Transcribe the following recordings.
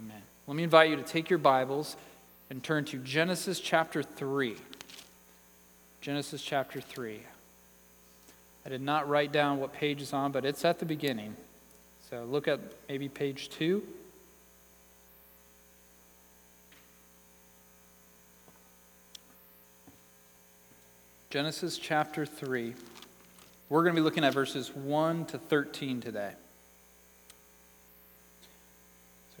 Amen. Let me invite you to take your Bibles and turn to Genesis chapter 3. Genesis chapter 3. I did not write down what page is on, but it's at the beginning. So look at maybe page 2. Genesis chapter 3. We're going to be looking at verses 1 to 13 today. So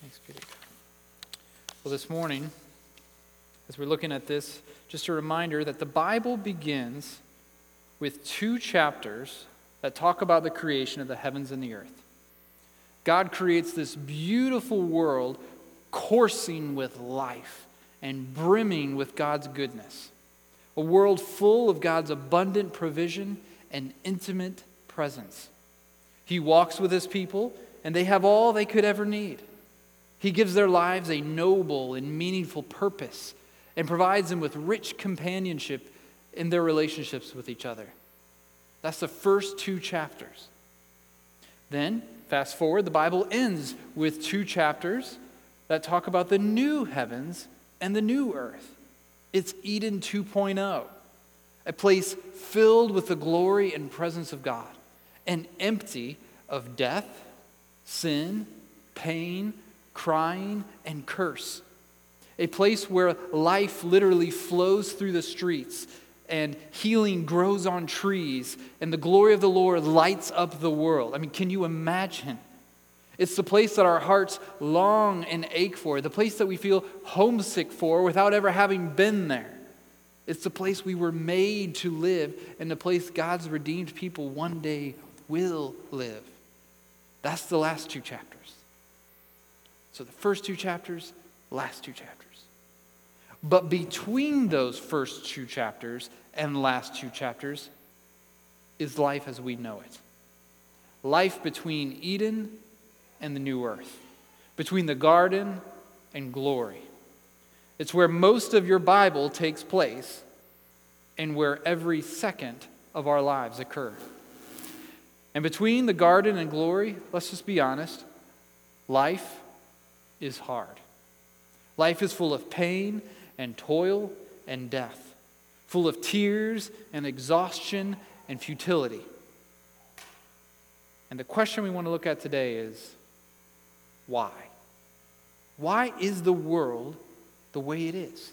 Thanks God. Well, this morning, as we're looking at this, just a reminder that the Bible begins with two chapters that talk about the creation of the heavens and the earth. God creates this beautiful world coursing with life and brimming with God's goodness. A world full of God's abundant provision and intimate presence. He walks with his people, and they have all they could ever need. He gives their lives a noble and meaningful purpose and provides them with rich companionship in their relationships with each other. That's the first two chapters. Then, fast forward, the Bible ends with two chapters that talk about the new heavens and the new earth. It's Eden 2.0, a place filled with the glory and presence of God, and empty of death, sin, pain, crying, and curse. A place where life literally flows through the streets and healing grows on trees and the glory of the Lord lights up the world. I mean, can you imagine? It's the place that our hearts long and ache for, the place that we feel homesick for without ever having been there. It's the place we were made to live and the place God's redeemed people one day will live. That's the last two chapters. So the first two chapters, last two chapters. But between those first two chapters and last two chapters is life as we know it. Life between Eden and the new earth, between the garden and glory. It's where most of your Bible takes place and where every second of our lives occur. And between the garden and glory, let's just be honest, life is hard. Life is full of pain and toil and death, full of tears and exhaustion and futility. And the question we want to look at today is why? Why is the world the way it is?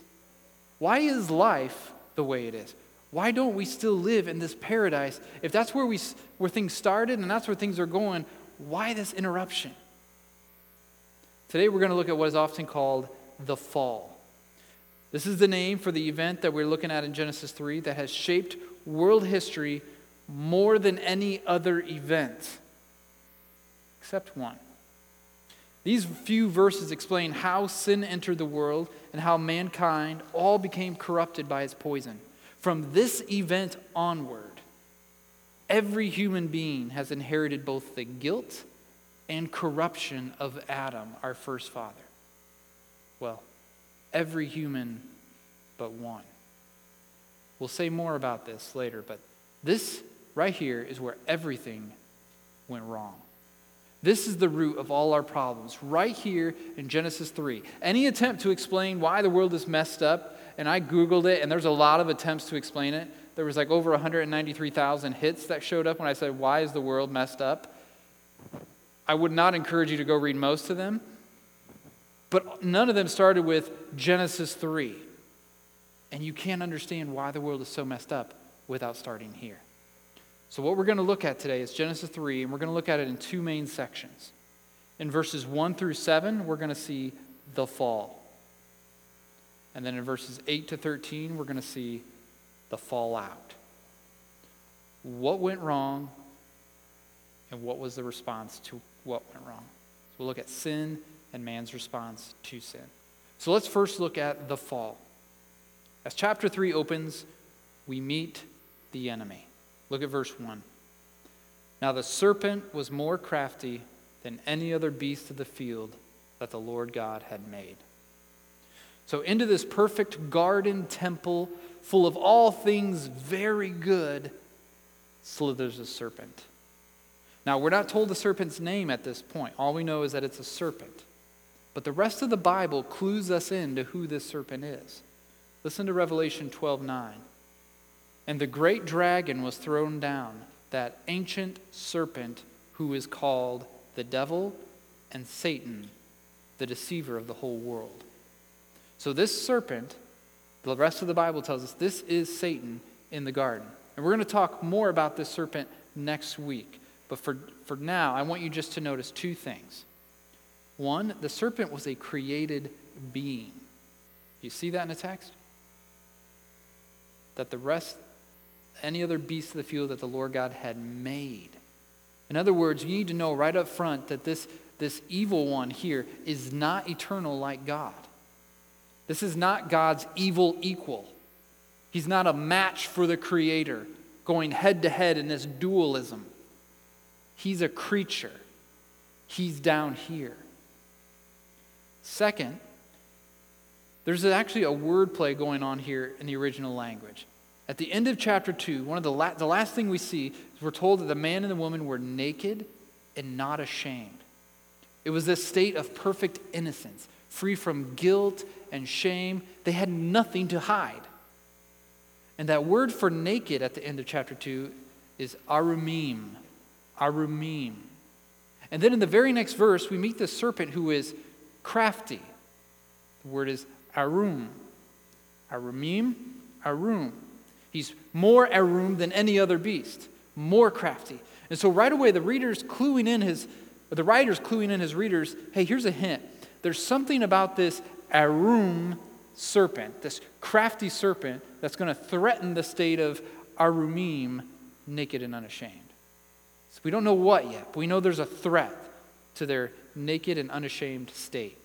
Why is life the way it is? Why don't we still live in this paradise? If that's where, we, where things started and that's where things are going, why this interruption? Today we're going to look at what is often called the fall. This is the name for the event that we're looking at in Genesis 3 that has shaped world history more than any other event, except one. These few verses explain how sin entered the world and how mankind all became corrupted by its poison. From this event onward, every human being has inherited both the guilt and corruption of Adam, our first father. Well, every human but one. We'll say more about this later, but this right here is where everything went wrong. This is the root of all our problems, right here in Genesis 3. Any attempt to explain why the world is messed up, and I Googled it, and there's a lot of attempts to explain it. There was like over 193,000 hits that showed up when I said, Why is the world messed up? I would not encourage you to go read most of them, but none of them started with Genesis 3. And you can't understand why the world is so messed up without starting here. So, what we're going to look at today is Genesis 3, and we're going to look at it in two main sections. In verses 1 through 7, we're going to see the fall. And then in verses 8 to 13, we're going to see the fallout. What went wrong, and what was the response to what went wrong? So, we'll look at sin and man's response to sin. So, let's first look at the fall. As chapter 3 opens, we meet the enemy. Look at verse 1. Now the serpent was more crafty than any other beast of the field that the Lord God had made. So, into this perfect garden temple full of all things very good slithers a serpent. Now, we're not told the serpent's name at this point. All we know is that it's a serpent. But the rest of the Bible clues us in to who this serpent is. Listen to Revelation 12 9. And the great dragon was thrown down, that ancient serpent who is called the devil and Satan, the deceiver of the whole world. So, this serpent, the rest of the Bible tells us this is Satan in the garden. And we're going to talk more about this serpent next week. But for, for now, I want you just to notice two things. One, the serpent was a created being. You see that in the text? That the rest any other beast of the field that the Lord God had made. In other words, you need to know right up front that this, this evil one here is not eternal like God. This is not God's evil equal. He's not a match for the Creator, going head to head in this dualism. He's a creature, He's down here. Second, there's actually a word play going on here in the original language. At the end of chapter 2, one of the, la- the last thing we see is we're told that the man and the woman were naked and not ashamed. It was this state of perfect innocence, free from guilt and shame. They had nothing to hide. And that word for naked at the end of chapter 2 is arumim. Arumim. And then in the very next verse, we meet the serpent who is crafty. The word is arum. Arumim, arum. He's more arum than any other beast, more crafty. And so right away, the reader's cluing in his, the writer's cluing in his readers, hey, here's a hint. There's something about this arum serpent, this crafty serpent, that's going to threaten the state of arumim, naked and unashamed. We don't know what yet, but we know there's a threat to their naked and unashamed state.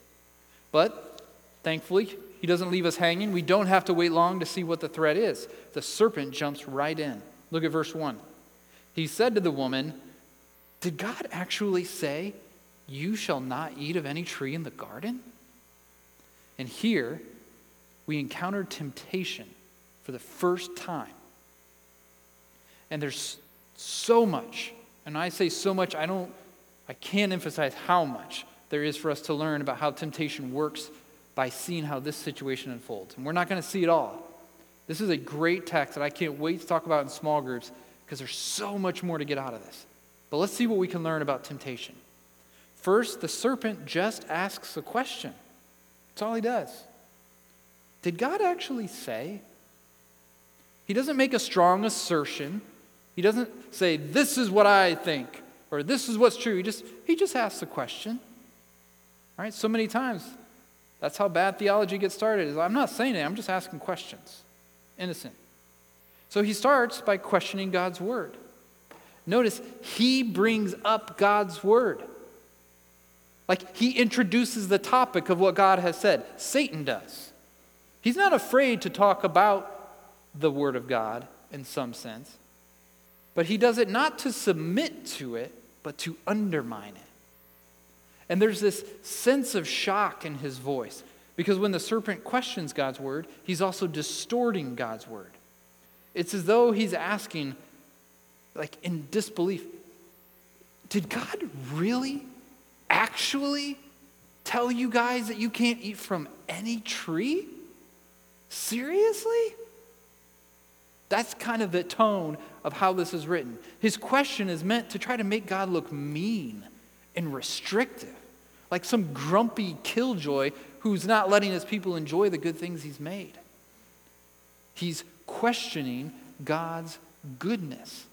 But thankfully, he doesn't leave us hanging. We don't have to wait long to see what the threat is. The serpent jumps right in. Look at verse 1. He said to the woman, Did God actually say, You shall not eat of any tree in the garden? And here we encounter temptation for the first time. And there's so much, and I say so much, I don't, I can't emphasize how much there is for us to learn about how temptation works by seeing how this situation unfolds. And we're not going to see it all. This is a great text that I can't wait to talk about in small groups because there's so much more to get out of this. But let's see what we can learn about temptation. First, the serpent just asks a question. That's all he does. Did God actually say? He doesn't make a strong assertion. He doesn't say, This is what I think. or this is what's true. He just, he just asks a question. All right, so many times, that's how bad theology gets started. Is I'm not saying it, I'm just asking questions. Innocent. So he starts by questioning God's word. Notice, he brings up God's word. Like he introduces the topic of what God has said. Satan does. He's not afraid to talk about the word of God in some sense, but he does it not to submit to it, but to undermine it. And there's this sense of shock in his voice because when the serpent questions God's word, he's also distorting God's word. It's as though he's asking, like in disbelief, did God really, actually tell you guys that you can't eat from any tree? Seriously? That's kind of the tone of how this is written. His question is meant to try to make God look mean and restrictive, like some grumpy killjoy who's not letting his people enjoy the good things he's made. He's questioning God's goodness.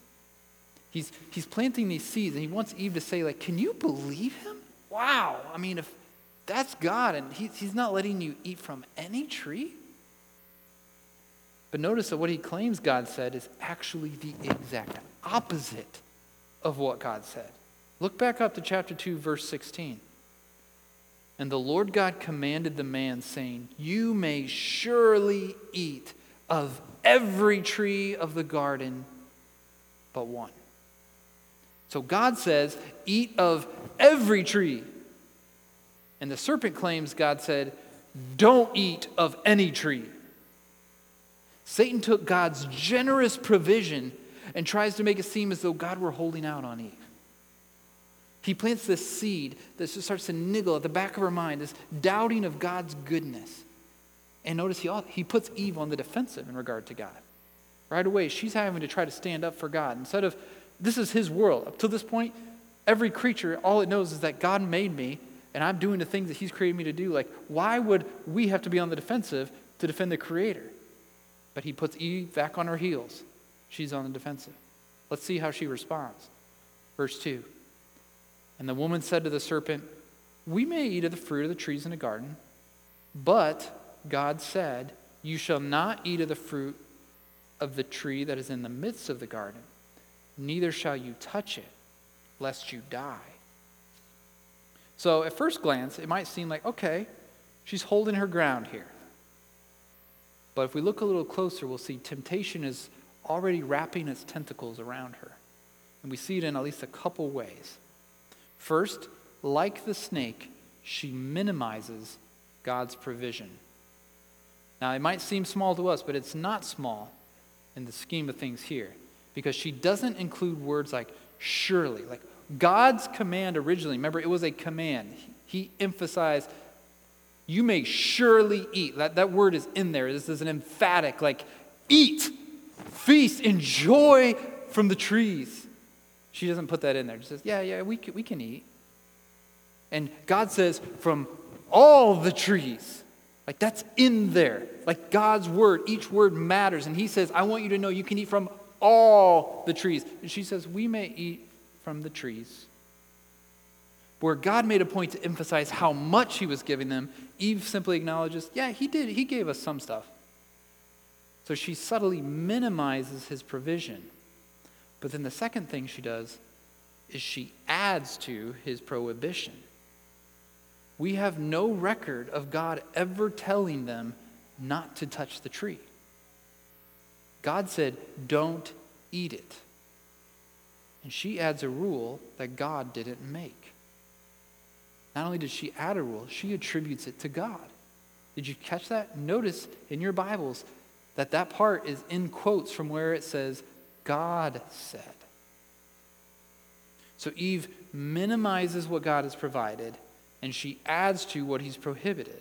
He's, he's planting these seeds and he wants Eve to say, like, can you believe him? Wow. I mean, if that's God and he, he's not letting you eat from any tree? But notice that what he claims God said is actually the exact opposite of what God said. Look back up to chapter 2, verse 16. And the Lord God commanded the man, saying, You may surely eat of every tree of the garden but one. So God says, Eat of every tree. And the serpent claims God said, Don't eat of any tree. Satan took God's generous provision and tries to make it seem as though God were holding out on Eve. He plants this seed that starts to niggle at the back of her mind, this doubting of God's goodness. And notice he, he puts Eve on the defensive in regard to God. Right away, she's having to try to stand up for God. Instead of, this is his world. Up to this point, every creature, all it knows is that God made me and I'm doing the things that he's created me to do. Like, why would we have to be on the defensive to defend the Creator? But he puts Eve back on her heels. She's on the defensive. Let's see how she responds. Verse 2 And the woman said to the serpent, We may eat of the fruit of the trees in the garden, but God said, You shall not eat of the fruit of the tree that is in the midst of the garden, neither shall you touch it, lest you die. So, at first glance, it might seem like, okay, she's holding her ground here. But if we look a little closer, we'll see temptation is already wrapping its tentacles around her. And we see it in at least a couple ways. First, like the snake, she minimizes God's provision. Now, it might seem small to us, but it's not small in the scheme of things here because she doesn't include words like surely. Like God's command originally, remember, it was a command. He emphasized you may surely eat. That, that word is in there. This is an emphatic, like, eat, feast, enjoy from the trees. She doesn't put that in there. She says, yeah, yeah, we can, we can eat. And God says, from all the trees. Like, that's in there. Like, God's word, each word matters. And He says, I want you to know you can eat from all the trees. And she says, we may eat from the trees where God made a point to emphasize how much he was giving them, Eve simply acknowledges, yeah, he did. He gave us some stuff. So she subtly minimizes his provision. But then the second thing she does is she adds to his prohibition. We have no record of God ever telling them not to touch the tree. God said, don't eat it. And she adds a rule that God didn't make. Not only does she add a rule, she attributes it to God. Did you catch that? Notice in your Bibles that that part is in quotes from where it says, God said. So Eve minimizes what God has provided and she adds to what he's prohibited.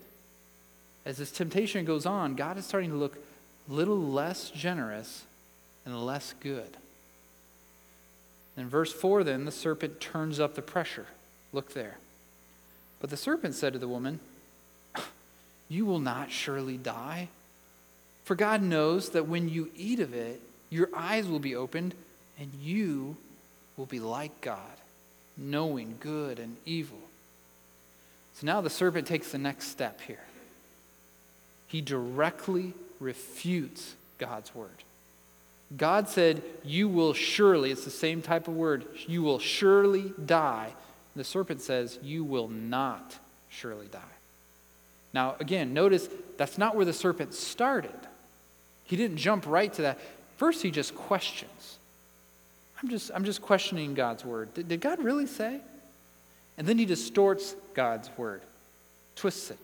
As this temptation goes on, God is starting to look a little less generous and less good. In verse 4, then, the serpent turns up the pressure. Look there. But the serpent said to the woman, You will not surely die. For God knows that when you eat of it, your eyes will be opened, and you will be like God, knowing good and evil. So now the serpent takes the next step here. He directly refutes God's word. God said, You will surely, it's the same type of word, you will surely die. The serpent says, You will not surely die. Now, again, notice that's not where the serpent started. He didn't jump right to that. First, he just questions. I'm just, I'm just questioning God's word. Did, did God really say? And then he distorts God's word, twists it.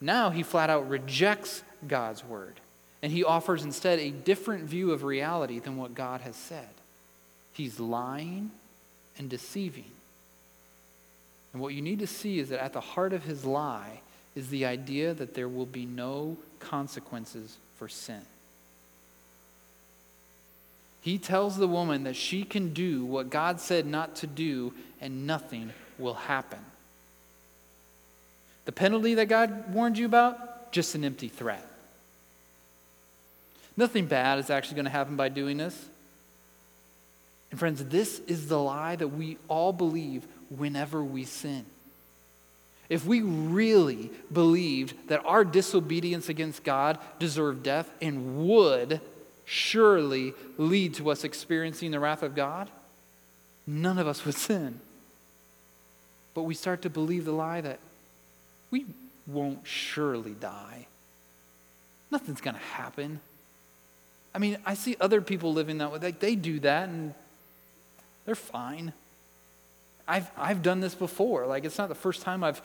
Now he flat out rejects God's word, and he offers instead a different view of reality than what God has said. He's lying and deceiving. And what you need to see is that at the heart of his lie is the idea that there will be no consequences for sin. He tells the woman that she can do what God said not to do and nothing will happen. The penalty that God warned you about? Just an empty threat. Nothing bad is actually going to happen by doing this. And friends, this is the lie that we all believe whenever we sin. If we really believed that our disobedience against God deserved death and would surely lead to us experiencing the wrath of God, none of us would sin. But we start to believe the lie that we won't surely die. Nothing's going to happen. I mean, I see other people living that way. Like they do that and they're fine. I've, I've done this before. Like, it's not the first time I've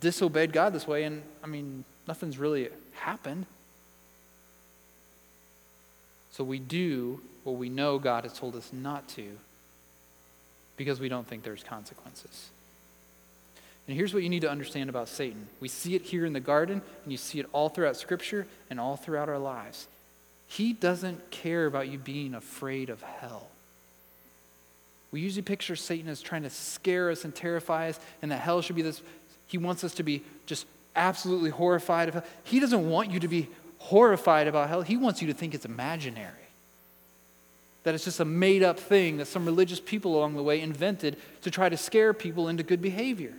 disobeyed God this way, and I mean, nothing's really happened. So we do what we know God has told us not to because we don't think there's consequences. And here's what you need to understand about Satan. We see it here in the garden, and you see it all throughout Scripture and all throughout our lives. He doesn't care about you being afraid of hell. We usually picture Satan as trying to scare us and terrify us, and that hell should be this. He wants us to be just absolutely horrified of hell. He doesn't want you to be horrified about hell, he wants you to think it's imaginary. That it's just a made up thing that some religious people along the way invented to try to scare people into good behavior.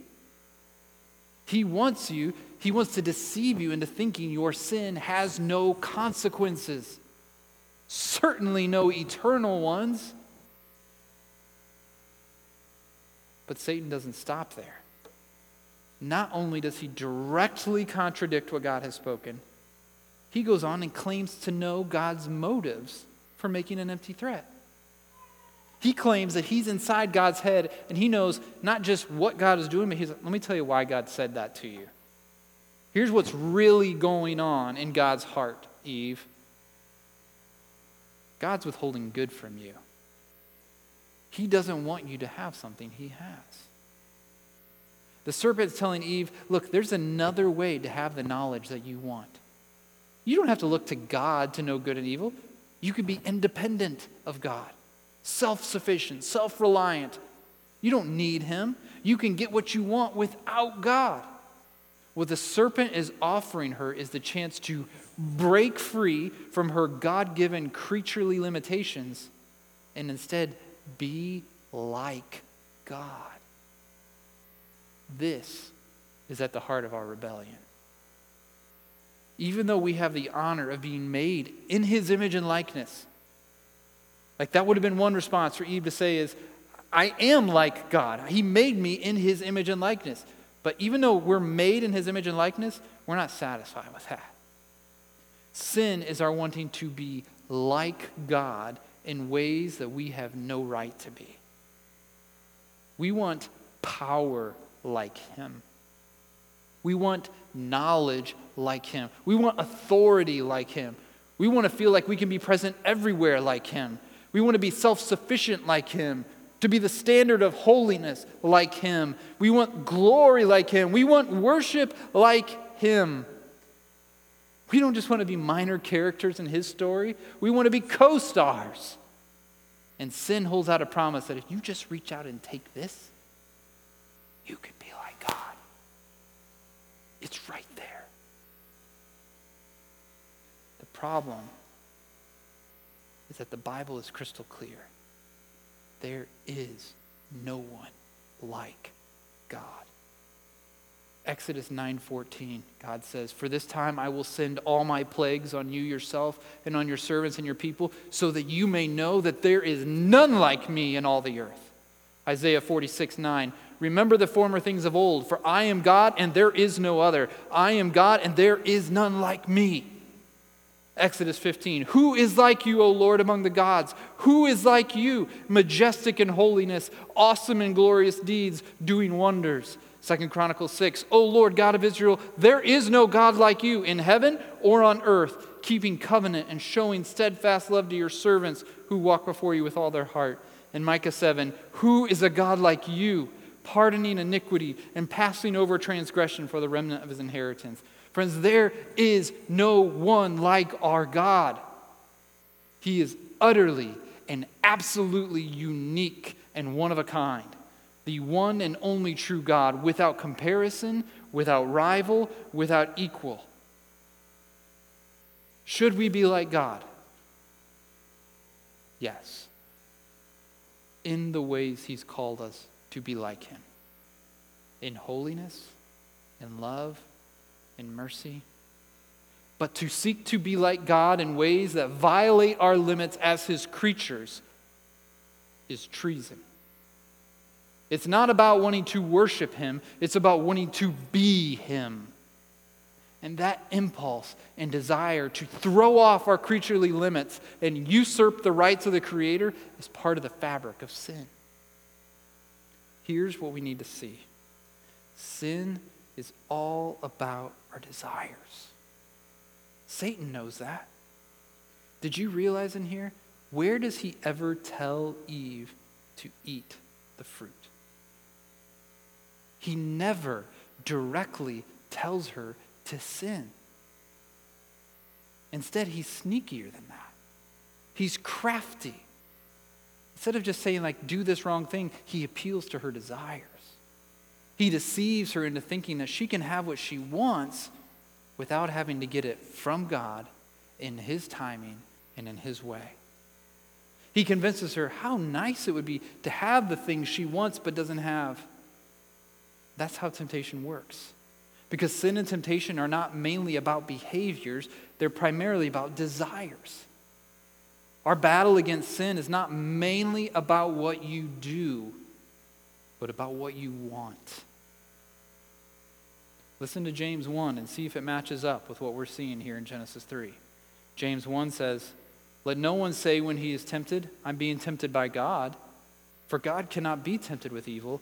He wants you, he wants to deceive you into thinking your sin has no consequences, certainly no eternal ones. But Satan doesn't stop there. Not only does he directly contradict what God has spoken, he goes on and claims to know God's motives for making an empty threat. He claims that he's inside God's head and he knows not just what God is doing, but he's let me tell you why God said that to you. Here's what's really going on in God's heart, Eve. God's withholding good from you. He doesn't want you to have something he has. The serpent's telling Eve, look, there's another way to have the knowledge that you want. You don't have to look to God to know good and evil. You can be independent of God, self sufficient, self reliant. You don't need Him. You can get what you want without God. What the serpent is offering her is the chance to break free from her God given creaturely limitations and instead be like God. This is at the heart of our rebellion even though we have the honor of being made in his image and likeness. Like that would have been one response for Eve to say is, I am like God. He made me in his image and likeness. But even though we're made in his image and likeness, we're not satisfied with that. Sin is our wanting to be like God in ways that we have no right to be. We want power like him. We want knowledge like him. We want authority like him. We want to feel like we can be present everywhere like him. We want to be self sufficient like him, to be the standard of holiness like him. We want glory like him. We want worship like him. We don't just want to be minor characters in his story, we want to be co stars. And sin holds out a promise that if you just reach out and take this, you can be like God. It's right there. The problem is that the Bible is crystal clear. There is no one like God. Exodus 9:14 God says, "For this time I will send all my plagues on you yourself and on your servants and your people, so that you may know that there is none like me in all the earth." Isaiah 46:9 Remember the former things of old, for I am God and there is no other. I am God and there is none like me. Exodus 15. Who is like you, O Lord, among the gods? Who is like you, majestic in holiness, awesome in glorious deeds, doing wonders? Second Chronicles 6, O Lord God of Israel, there is no God like you in heaven or on earth, keeping covenant and showing steadfast love to your servants who walk before you with all their heart. And Micah 7. Who is a God like you, pardoning iniquity and passing over transgression for the remnant of his inheritance? Friends, there is no one like our God. He is utterly and absolutely unique and one of a kind the one and only true God, without comparison, without rival, without equal. Should we be like God? Yes. In the ways He's called us to be like Him in holiness, in love, in mercy. But to seek to be like God in ways that violate our limits as His creatures is treason. It's not about wanting to worship Him, it's about wanting to be Him. And that impulse and desire to throw off our creaturely limits and usurp the rights of the Creator is part of the fabric of sin. Here's what we need to see sin is all about our desires. Satan knows that. Did you realize in here? Where does he ever tell Eve to eat the fruit? He never directly tells her to sin. Instead, he's sneakier than that. He's crafty. Instead of just saying, like, do this wrong thing, he appeals to her desires. He deceives her into thinking that she can have what she wants without having to get it from God in his timing and in his way. He convinces her how nice it would be to have the things she wants but doesn't have. That's how temptation works. Because sin and temptation are not mainly about behaviors, they're primarily about desires. Our battle against sin is not mainly about what you do, but about what you want. Listen to James 1 and see if it matches up with what we're seeing here in Genesis 3. James 1 says, Let no one say when he is tempted, I'm being tempted by God, for God cannot be tempted with evil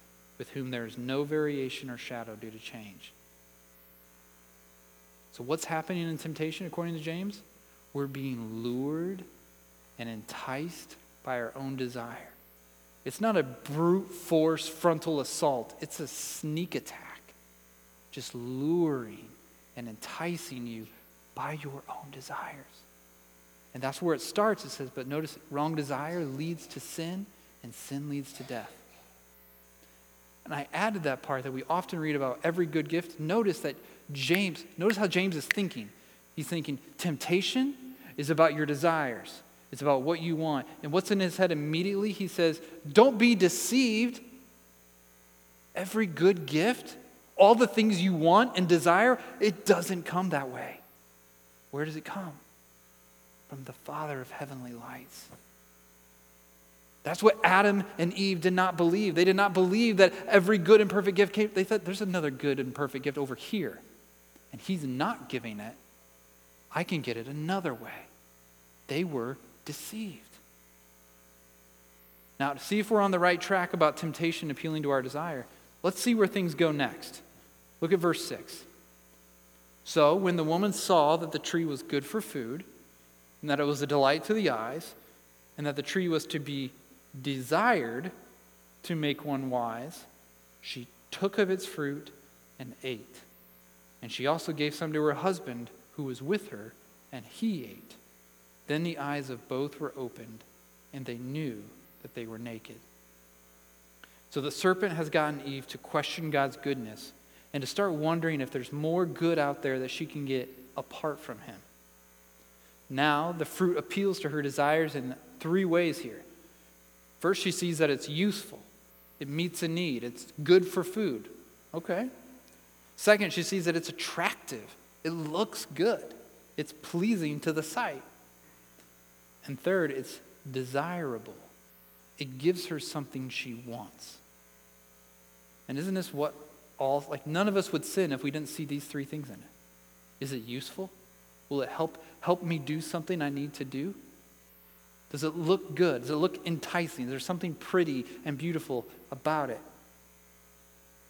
with whom there is no variation or shadow due to change. So, what's happening in temptation, according to James? We're being lured and enticed by our own desire. It's not a brute force frontal assault, it's a sneak attack, just luring and enticing you by your own desires. And that's where it starts. It says, but notice wrong desire leads to sin, and sin leads to death. And I added that part that we often read about every good gift. Notice that James, notice how James is thinking. He's thinking temptation is about your desires, it's about what you want. And what's in his head immediately? He says, Don't be deceived. Every good gift, all the things you want and desire, it doesn't come that way. Where does it come? From the Father of heavenly lights. That's what Adam and Eve did not believe. They did not believe that every good and perfect gift came. They thought there's another good and perfect gift over here, and He's not giving it. I can get it another way. They were deceived. Now, to see if we're on the right track about temptation appealing to our desire, let's see where things go next. Look at verse 6. So, when the woman saw that the tree was good for food, and that it was a delight to the eyes, and that the tree was to be desired to make one wise, she took of its fruit, and ate. And she also gave some to her husband who was with her, and he ate. Then the eyes of both were opened, and they knew that they were naked. So the serpent has gotten Eve to question God's goodness and to start wondering if there's more good out there that she can get apart from him. Now, the fruit appeals to her desires in three ways here. First, she sees that it's useful, it meets a need, it's good for food. Okay. Second, she sees that it's attractive, it looks good, it's pleasing to the sight. And third, it's desirable, it gives her something she wants. And isn't this what all, like, none of us would sin if we didn't see these three things in it? Is it useful? Will it help, help me do something I need to do? Does it look good? Does it look enticing? Is there something pretty and beautiful about it?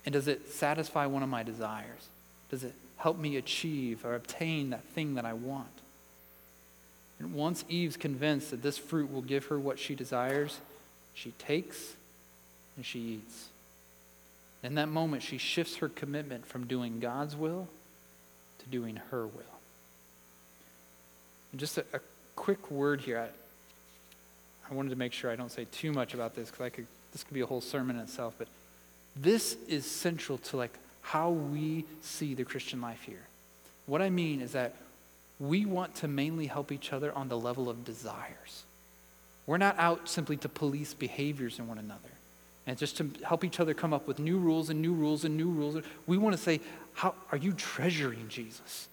And does it satisfy one of my desires? Does it help me achieve or obtain that thing that I want? And once Eve's convinced that this fruit will give her what she desires, she takes and she eats. In that moment, she shifts her commitment from doing God's will to doing her will. And just a, a quick word here. I, I wanted to make sure I don't say too much about this because I could this could be a whole sermon in itself, but this is central to like how we see the Christian life here. What I mean is that we want to mainly help each other on the level of desires. We're not out simply to police behaviors in one another and just to help each other come up with new rules and new rules and new rules. We want to say, how are you treasuring Jesus?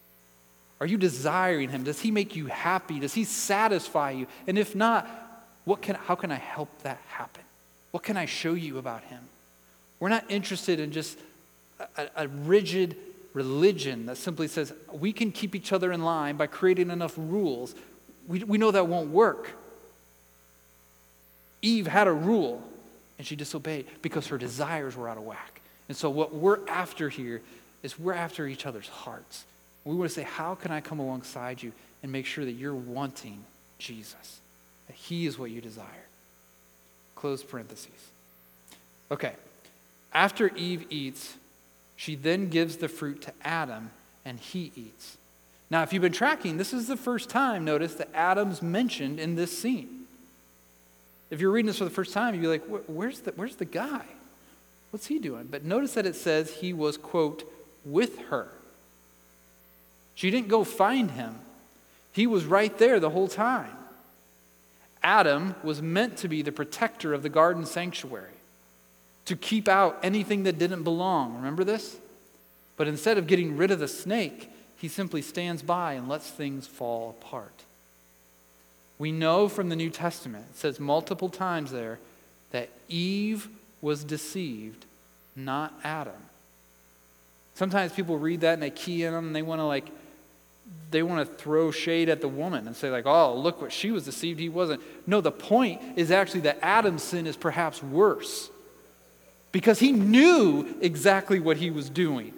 Are you desiring him? Does he make you happy? Does he satisfy you? And if not, what can, how can I help that happen? What can I show you about him? We're not interested in just a, a rigid religion that simply says we can keep each other in line by creating enough rules. We, we know that won't work. Eve had a rule and she disobeyed because her desires were out of whack. And so, what we're after here is we're after each other's hearts. We want to say, How can I come alongside you and make sure that you're wanting Jesus? He is what you desire. Close parentheses. Okay. After Eve eats, she then gives the fruit to Adam, and he eats. Now, if you've been tracking, this is the first time, notice, that Adam's mentioned in this scene. If you're reading this for the first time, you'd be like, where's the, where's the guy? What's he doing? But notice that it says he was, quote, with her. She didn't go find him, he was right there the whole time. Adam was meant to be the protector of the garden sanctuary, to keep out anything that didn't belong. Remember this? But instead of getting rid of the snake, he simply stands by and lets things fall apart. We know from the New Testament, it says multiple times there, that Eve was deceived, not Adam. Sometimes people read that and they key in them and they want to like they want to throw shade at the woman and say like, "Oh, look what she was deceived, he wasn't." No, the point is actually that Adam's sin is perhaps worse. Because he knew exactly what he was doing.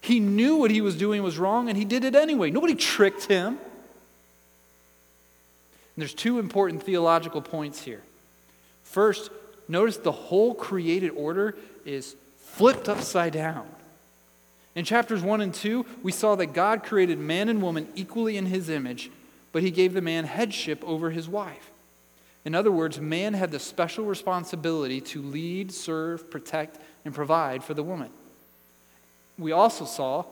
He knew what he was doing was wrong and he did it anyway. Nobody tricked him. And there's two important theological points here. First, notice the whole created order is flipped upside down. In chapters 1 and 2, we saw that God created man and woman equally in his image, but he gave the man headship over his wife. In other words, man had the special responsibility to lead, serve, protect, and provide for the woman. We also saw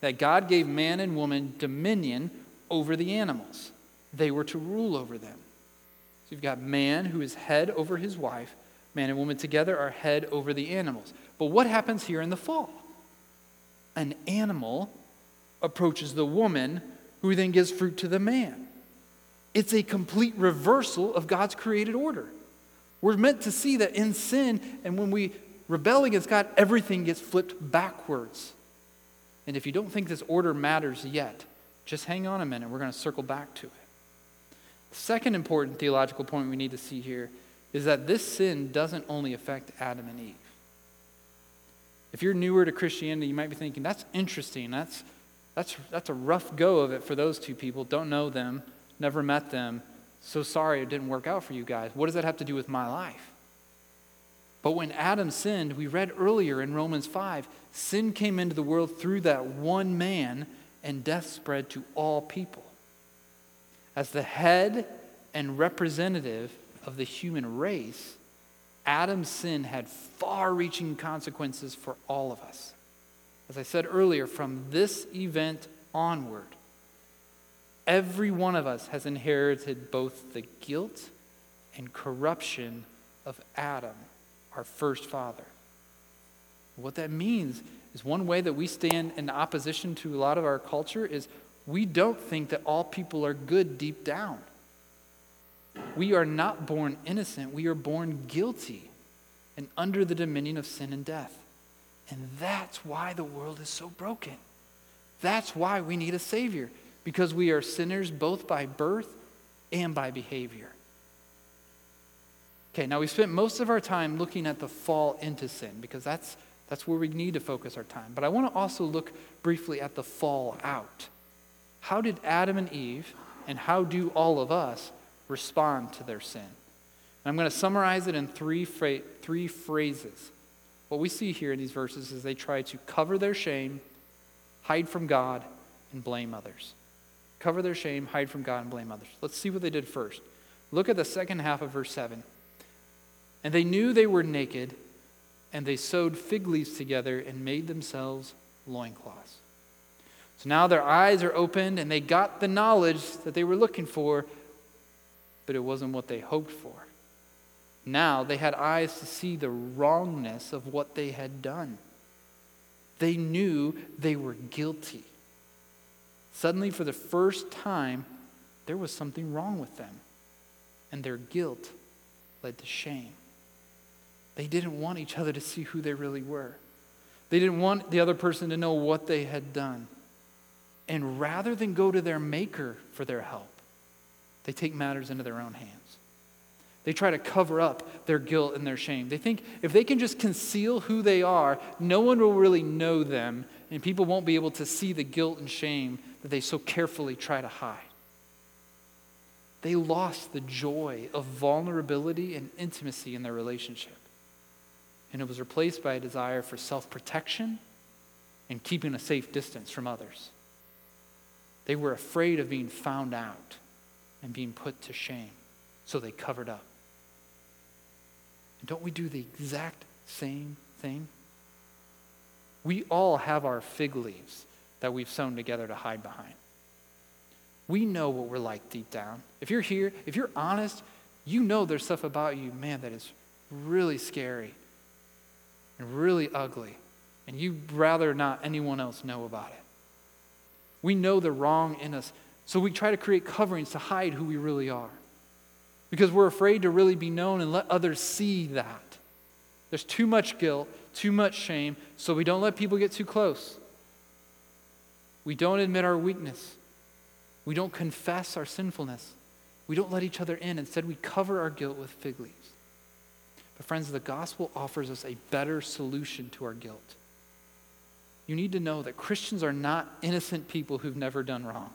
that God gave man and woman dominion over the animals they were to rule over them. So you've got man who is head over his wife, man and woman together are head over the animals. But what happens here in the fall? An animal approaches the woman who then gives fruit to the man. It's a complete reversal of God's created order. We're meant to see that in sin and when we rebel against God, everything gets flipped backwards. And if you don't think this order matters yet, just hang on a minute. We're going to circle back to it. The second important theological point we need to see here is that this sin doesn't only affect Adam and Eve. If you're newer to Christianity, you might be thinking, that's interesting. That's, that's, that's a rough go of it for those two people. Don't know them, never met them. So sorry it didn't work out for you guys. What does that have to do with my life? But when Adam sinned, we read earlier in Romans 5, sin came into the world through that one man, and death spread to all people. As the head and representative of the human race, Adam's sin had far reaching consequences for all of us. As I said earlier, from this event onward, every one of us has inherited both the guilt and corruption of Adam our first father. What that means is one way that we stand in opposition to a lot of our culture is we don't think that all people are good deep down. We are not born innocent, we are born guilty and under the dominion of sin and death. And that's why the world is so broken. That's why we need a Savior, because we are sinners both by birth and by behavior. Okay, now we spent most of our time looking at the fall into sin because that's, that's where we need to focus our time. But I want to also look briefly at the fall out. How did Adam and Eve, and how do all of us respond to their sin? And I'm going to summarize it in three, fra- three phrases. What we see here in these verses is they try to cover their shame, hide from God, and blame others. Cover their shame, hide from God, and blame others. Let's see what they did first. Look at the second half of verse 7. And they knew they were naked, and they sewed fig leaves together and made themselves loincloths. So now their eyes are opened, and they got the knowledge that they were looking for, but it wasn't what they hoped for. Now they had eyes to see the wrongness of what they had done. They knew they were guilty. Suddenly, for the first time, there was something wrong with them, and their guilt led to shame. They didn't want each other to see who they really were. They didn't want the other person to know what they had done. And rather than go to their maker for their help, they take matters into their own hands. They try to cover up their guilt and their shame. They think if they can just conceal who they are, no one will really know them, and people won't be able to see the guilt and shame that they so carefully try to hide. They lost the joy of vulnerability and intimacy in their relationship and it was replaced by a desire for self protection and keeping a safe distance from others. They were afraid of being found out and being put to shame, so they covered up. And don't we do the exact same thing? We all have our fig leaves that we've sewn together to hide behind. We know what we're like deep down. If you're here, if you're honest, you know there's stuff about you, man, that is really scary and really ugly, and you'd rather not anyone else know about it. We know the wrong in us, so we try to create coverings to hide who we really are because we're afraid to really be known and let others see that. There's too much guilt, too much shame, so we don't let people get too close. We don't admit our weakness. We don't confess our sinfulness. We don't let each other in. Instead, we cover our guilt with fig leaves. But, friends, the gospel offers us a better solution to our guilt. You need to know that Christians are not innocent people who've never done wrong.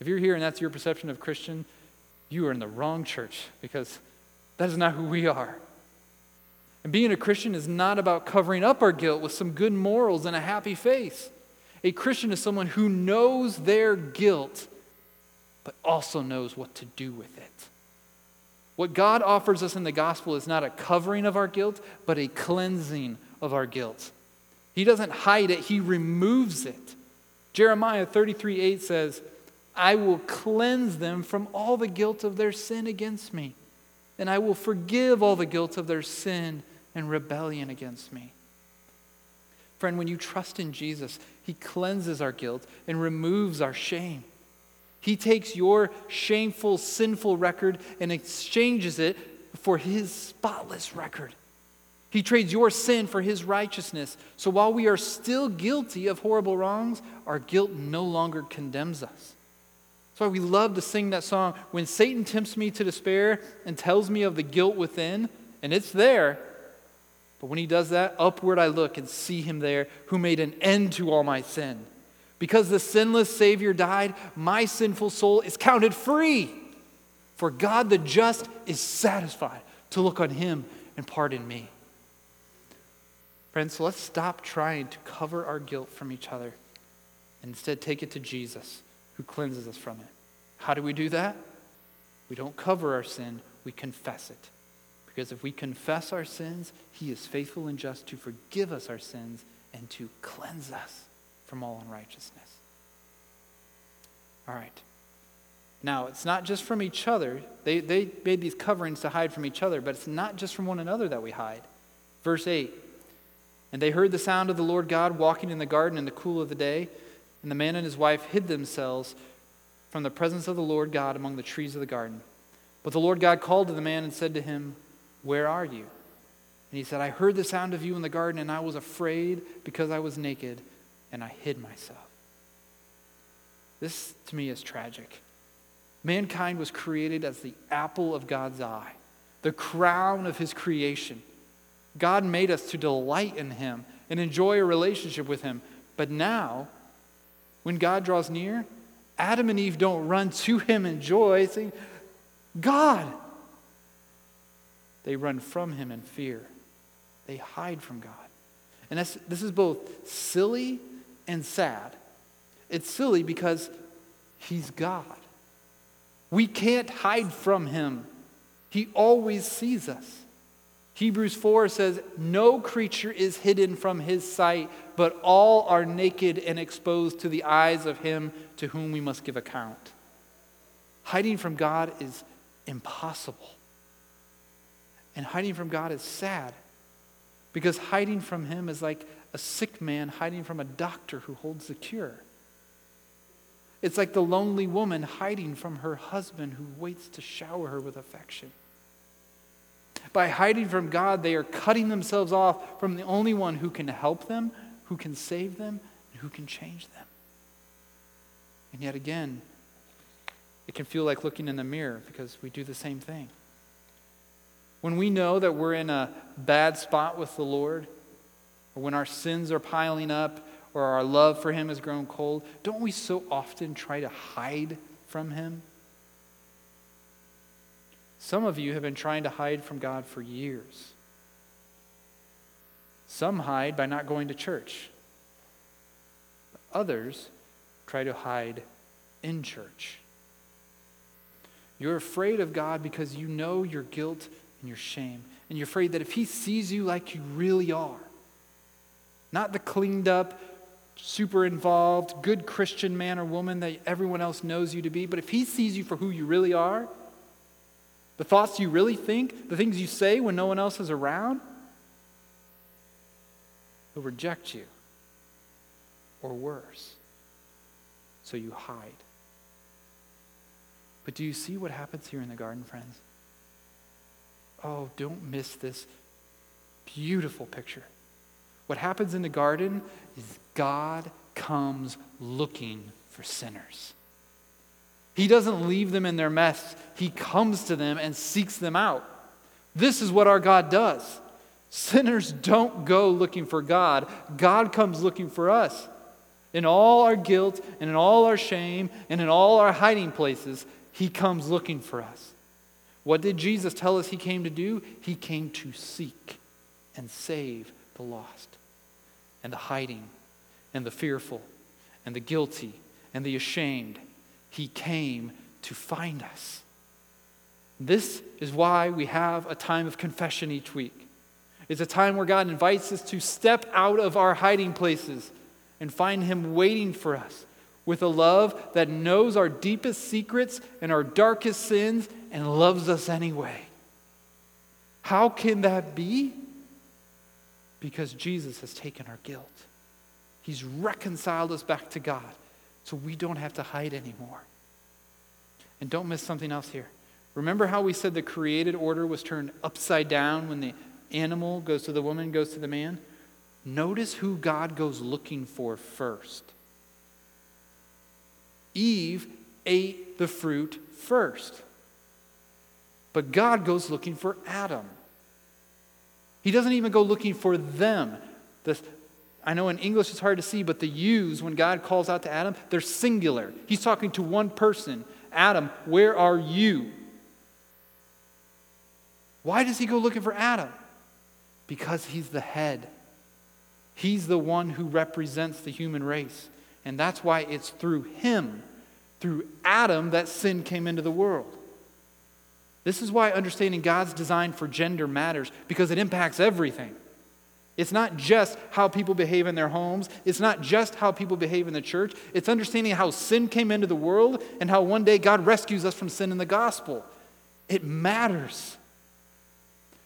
If you're here and that's your perception of Christian, you are in the wrong church because that is not who we are. And being a Christian is not about covering up our guilt with some good morals and a happy face. A Christian is someone who knows their guilt, but also knows what to do with it. What God offers us in the gospel is not a covering of our guilt, but a cleansing of our guilt. He doesn't hide it, He removes it. Jeremiah 33 8 says, I will cleanse them from all the guilt of their sin against me, and I will forgive all the guilt of their sin and rebellion against me. Friend, when you trust in Jesus, He cleanses our guilt and removes our shame. He takes your shameful, sinful record and exchanges it for his spotless record. He trades your sin for his righteousness. So while we are still guilty of horrible wrongs, our guilt no longer condemns us. That's why we love to sing that song. When Satan tempts me to despair and tells me of the guilt within, and it's there, but when he does that, upward I look and see him there who made an end to all my sin. Because the sinless Savior died, my sinful soul is counted free. For God the just is satisfied to look on him and pardon me. Friends, so let's stop trying to cover our guilt from each other and instead take it to Jesus who cleanses us from it. How do we do that? We don't cover our sin, we confess it. Because if we confess our sins, he is faithful and just to forgive us our sins and to cleanse us from all unrighteousness. All right. Now, it's not just from each other. They, they made these coverings to hide from each other, but it's not just from one another that we hide. Verse 8 And they heard the sound of the Lord God walking in the garden in the cool of the day, and the man and his wife hid themselves from the presence of the Lord God among the trees of the garden. But the Lord God called to the man and said to him, where are you? And he said, I heard the sound of you in the garden, and I was afraid because I was naked, and I hid myself. This, to me, is tragic. Mankind was created as the apple of God's eye, the crown of his creation. God made us to delight in him and enjoy a relationship with him. But now, when God draws near, Adam and Eve don't run to him in joy, saying, God, they run from him in fear. They hide from God. And this is both silly and sad. It's silly because he's God. We can't hide from him, he always sees us. Hebrews 4 says, No creature is hidden from his sight, but all are naked and exposed to the eyes of him to whom we must give account. Hiding from God is impossible. And hiding from God is sad because hiding from Him is like a sick man hiding from a doctor who holds the cure. It's like the lonely woman hiding from her husband who waits to shower her with affection. By hiding from God, they are cutting themselves off from the only one who can help them, who can save them, and who can change them. And yet again, it can feel like looking in the mirror because we do the same thing. When we know that we're in a bad spot with the Lord, or when our sins are piling up, or our love for Him has grown cold, don't we so often try to hide from Him? Some of you have been trying to hide from God for years. Some hide by not going to church. Others try to hide in church. You're afraid of God because you know your guilt and your shame. And you're afraid that if he sees you like you really are, not the cleaned up, super involved, good Christian man or woman that everyone else knows you to be, but if he sees you for who you really are, the thoughts you really think, the things you say when no one else is around, he'll reject you. Or worse. So you hide. But do you see what happens here in the garden, friends? Oh, don't miss this beautiful picture. What happens in the garden is God comes looking for sinners. He doesn't leave them in their mess, He comes to them and seeks them out. This is what our God does. Sinners don't go looking for God, God comes looking for us. In all our guilt and in all our shame and in all our hiding places, He comes looking for us. What did Jesus tell us he came to do? He came to seek and save the lost, and the hiding, and the fearful, and the guilty, and the ashamed. He came to find us. This is why we have a time of confession each week. It's a time where God invites us to step out of our hiding places and find Him waiting for us with a love that knows our deepest secrets and our darkest sins and loves us anyway. How can that be? Because Jesus has taken our guilt. He's reconciled us back to God so we don't have to hide anymore. And don't miss something else here. Remember how we said the created order was turned upside down when the animal goes to the woman, goes to the man? Notice who God goes looking for first. Eve ate the fruit first. But God goes looking for Adam. He doesn't even go looking for them. The, I know in English it's hard to see, but the yous, when God calls out to Adam, they're singular. He's talking to one person Adam, where are you? Why does he go looking for Adam? Because he's the head. He's the one who represents the human race. And that's why it's through him, through Adam, that sin came into the world. This is why understanding God's design for gender matters, because it impacts everything. It's not just how people behave in their homes. It's not just how people behave in the church. It's understanding how sin came into the world and how one day God rescues us from sin in the gospel. It matters.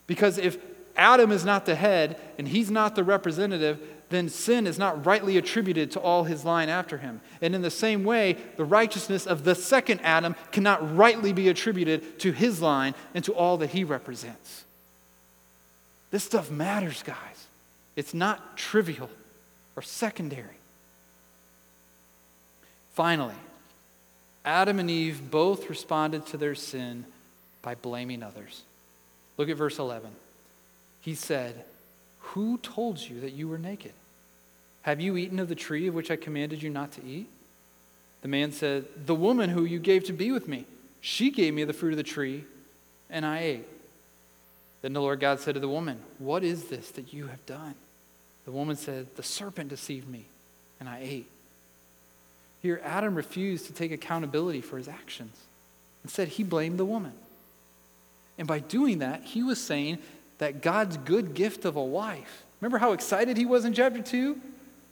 Because if Adam is not the head and he's not the representative, then sin is not rightly attributed to all his line after him. And in the same way, the righteousness of the second Adam cannot rightly be attributed to his line and to all that he represents. This stuff matters, guys. It's not trivial or secondary. Finally, Adam and Eve both responded to their sin by blaming others. Look at verse 11. He said, Who told you that you were naked? Have you eaten of the tree of which I commanded you not to eat? The man said, The woman who you gave to be with me, she gave me the fruit of the tree, and I ate. Then the Lord God said to the woman, What is this that you have done? The woman said, The serpent deceived me, and I ate. Here, Adam refused to take accountability for his actions. Instead, he blamed the woman. And by doing that, he was saying that God's good gift of a wife. Remember how excited he was in chapter 2?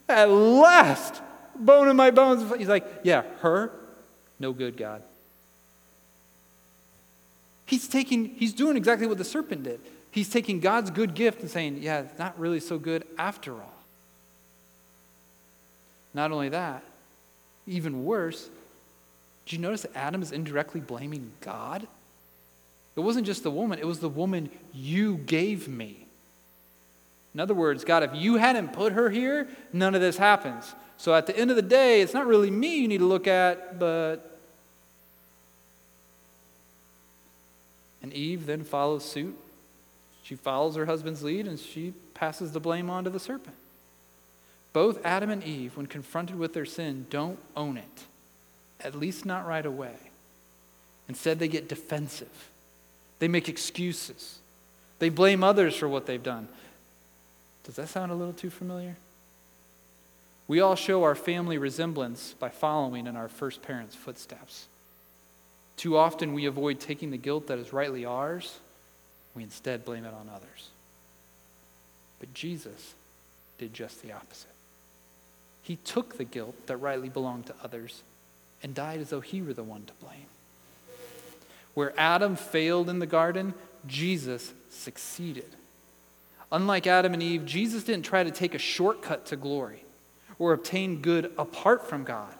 At last, bone in my bones. He's like, Yeah, her, no good, God. He's taking, he's doing exactly what the serpent did. He's taking God's good gift and saying, yeah, it's not really so good after all. Not only that, even worse, did you notice that Adam is indirectly blaming God? It wasn't just the woman, it was the woman you gave me. In other words, God, if you hadn't put her here, none of this happens. So at the end of the day, it's not really me you need to look at, but And Eve then follows suit. She follows her husband's lead and she passes the blame on to the serpent. Both Adam and Eve, when confronted with their sin, don't own it, at least not right away. Instead, they get defensive. They make excuses. They blame others for what they've done. Does that sound a little too familiar? We all show our family resemblance by following in our first parents' footsteps. Too often we avoid taking the guilt that is rightly ours, we instead blame it on others. But Jesus did just the opposite. He took the guilt that rightly belonged to others and died as though he were the one to blame. Where Adam failed in the garden, Jesus succeeded. Unlike Adam and Eve, Jesus didn't try to take a shortcut to glory or obtain good apart from God.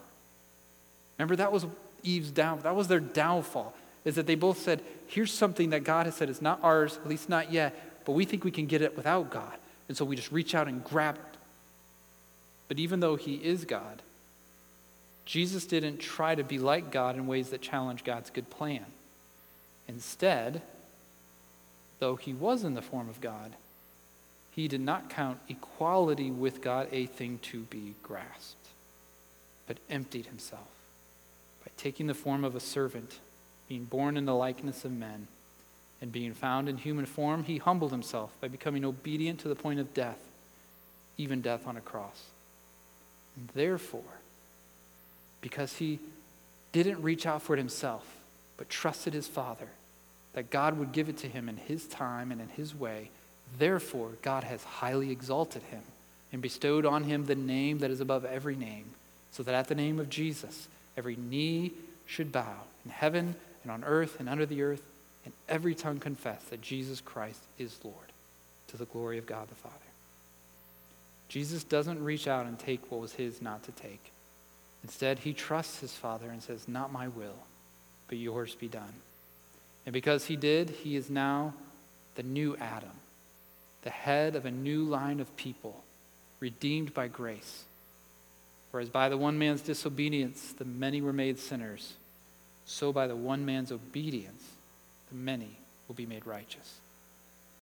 Remember, that was Eve's down. That was their downfall, is that they both said, here's something that God has said is not ours, at least not yet, but we think we can get it without God. And so we just reach out and grab it. But even though he is God, Jesus didn't try to be like God in ways that challenge God's good plan. Instead, though he was in the form of God, he did not count equality with God a thing to be grasped, but emptied himself by taking the form of a servant, being born in the likeness of men, and being found in human form, he humbled himself by becoming obedient to the point of death, even death on a cross. And therefore, because he didn't reach out for it himself, but trusted his Father, that God would give it to him in his time and in his way, therefore, God has highly exalted him and bestowed on him the name that is above every name, so that at the name of Jesus, Every knee should bow in heaven and on earth and under the earth, and every tongue confess that Jesus Christ is Lord, to the glory of God the Father. Jesus doesn't reach out and take what was his not to take. Instead, he trusts his Father and says, Not my will, but yours be done. And because he did, he is now the new Adam, the head of a new line of people, redeemed by grace Whereas by the one man's disobedience, the many were made sinners, so by the one man's obedience, the many will be made righteous.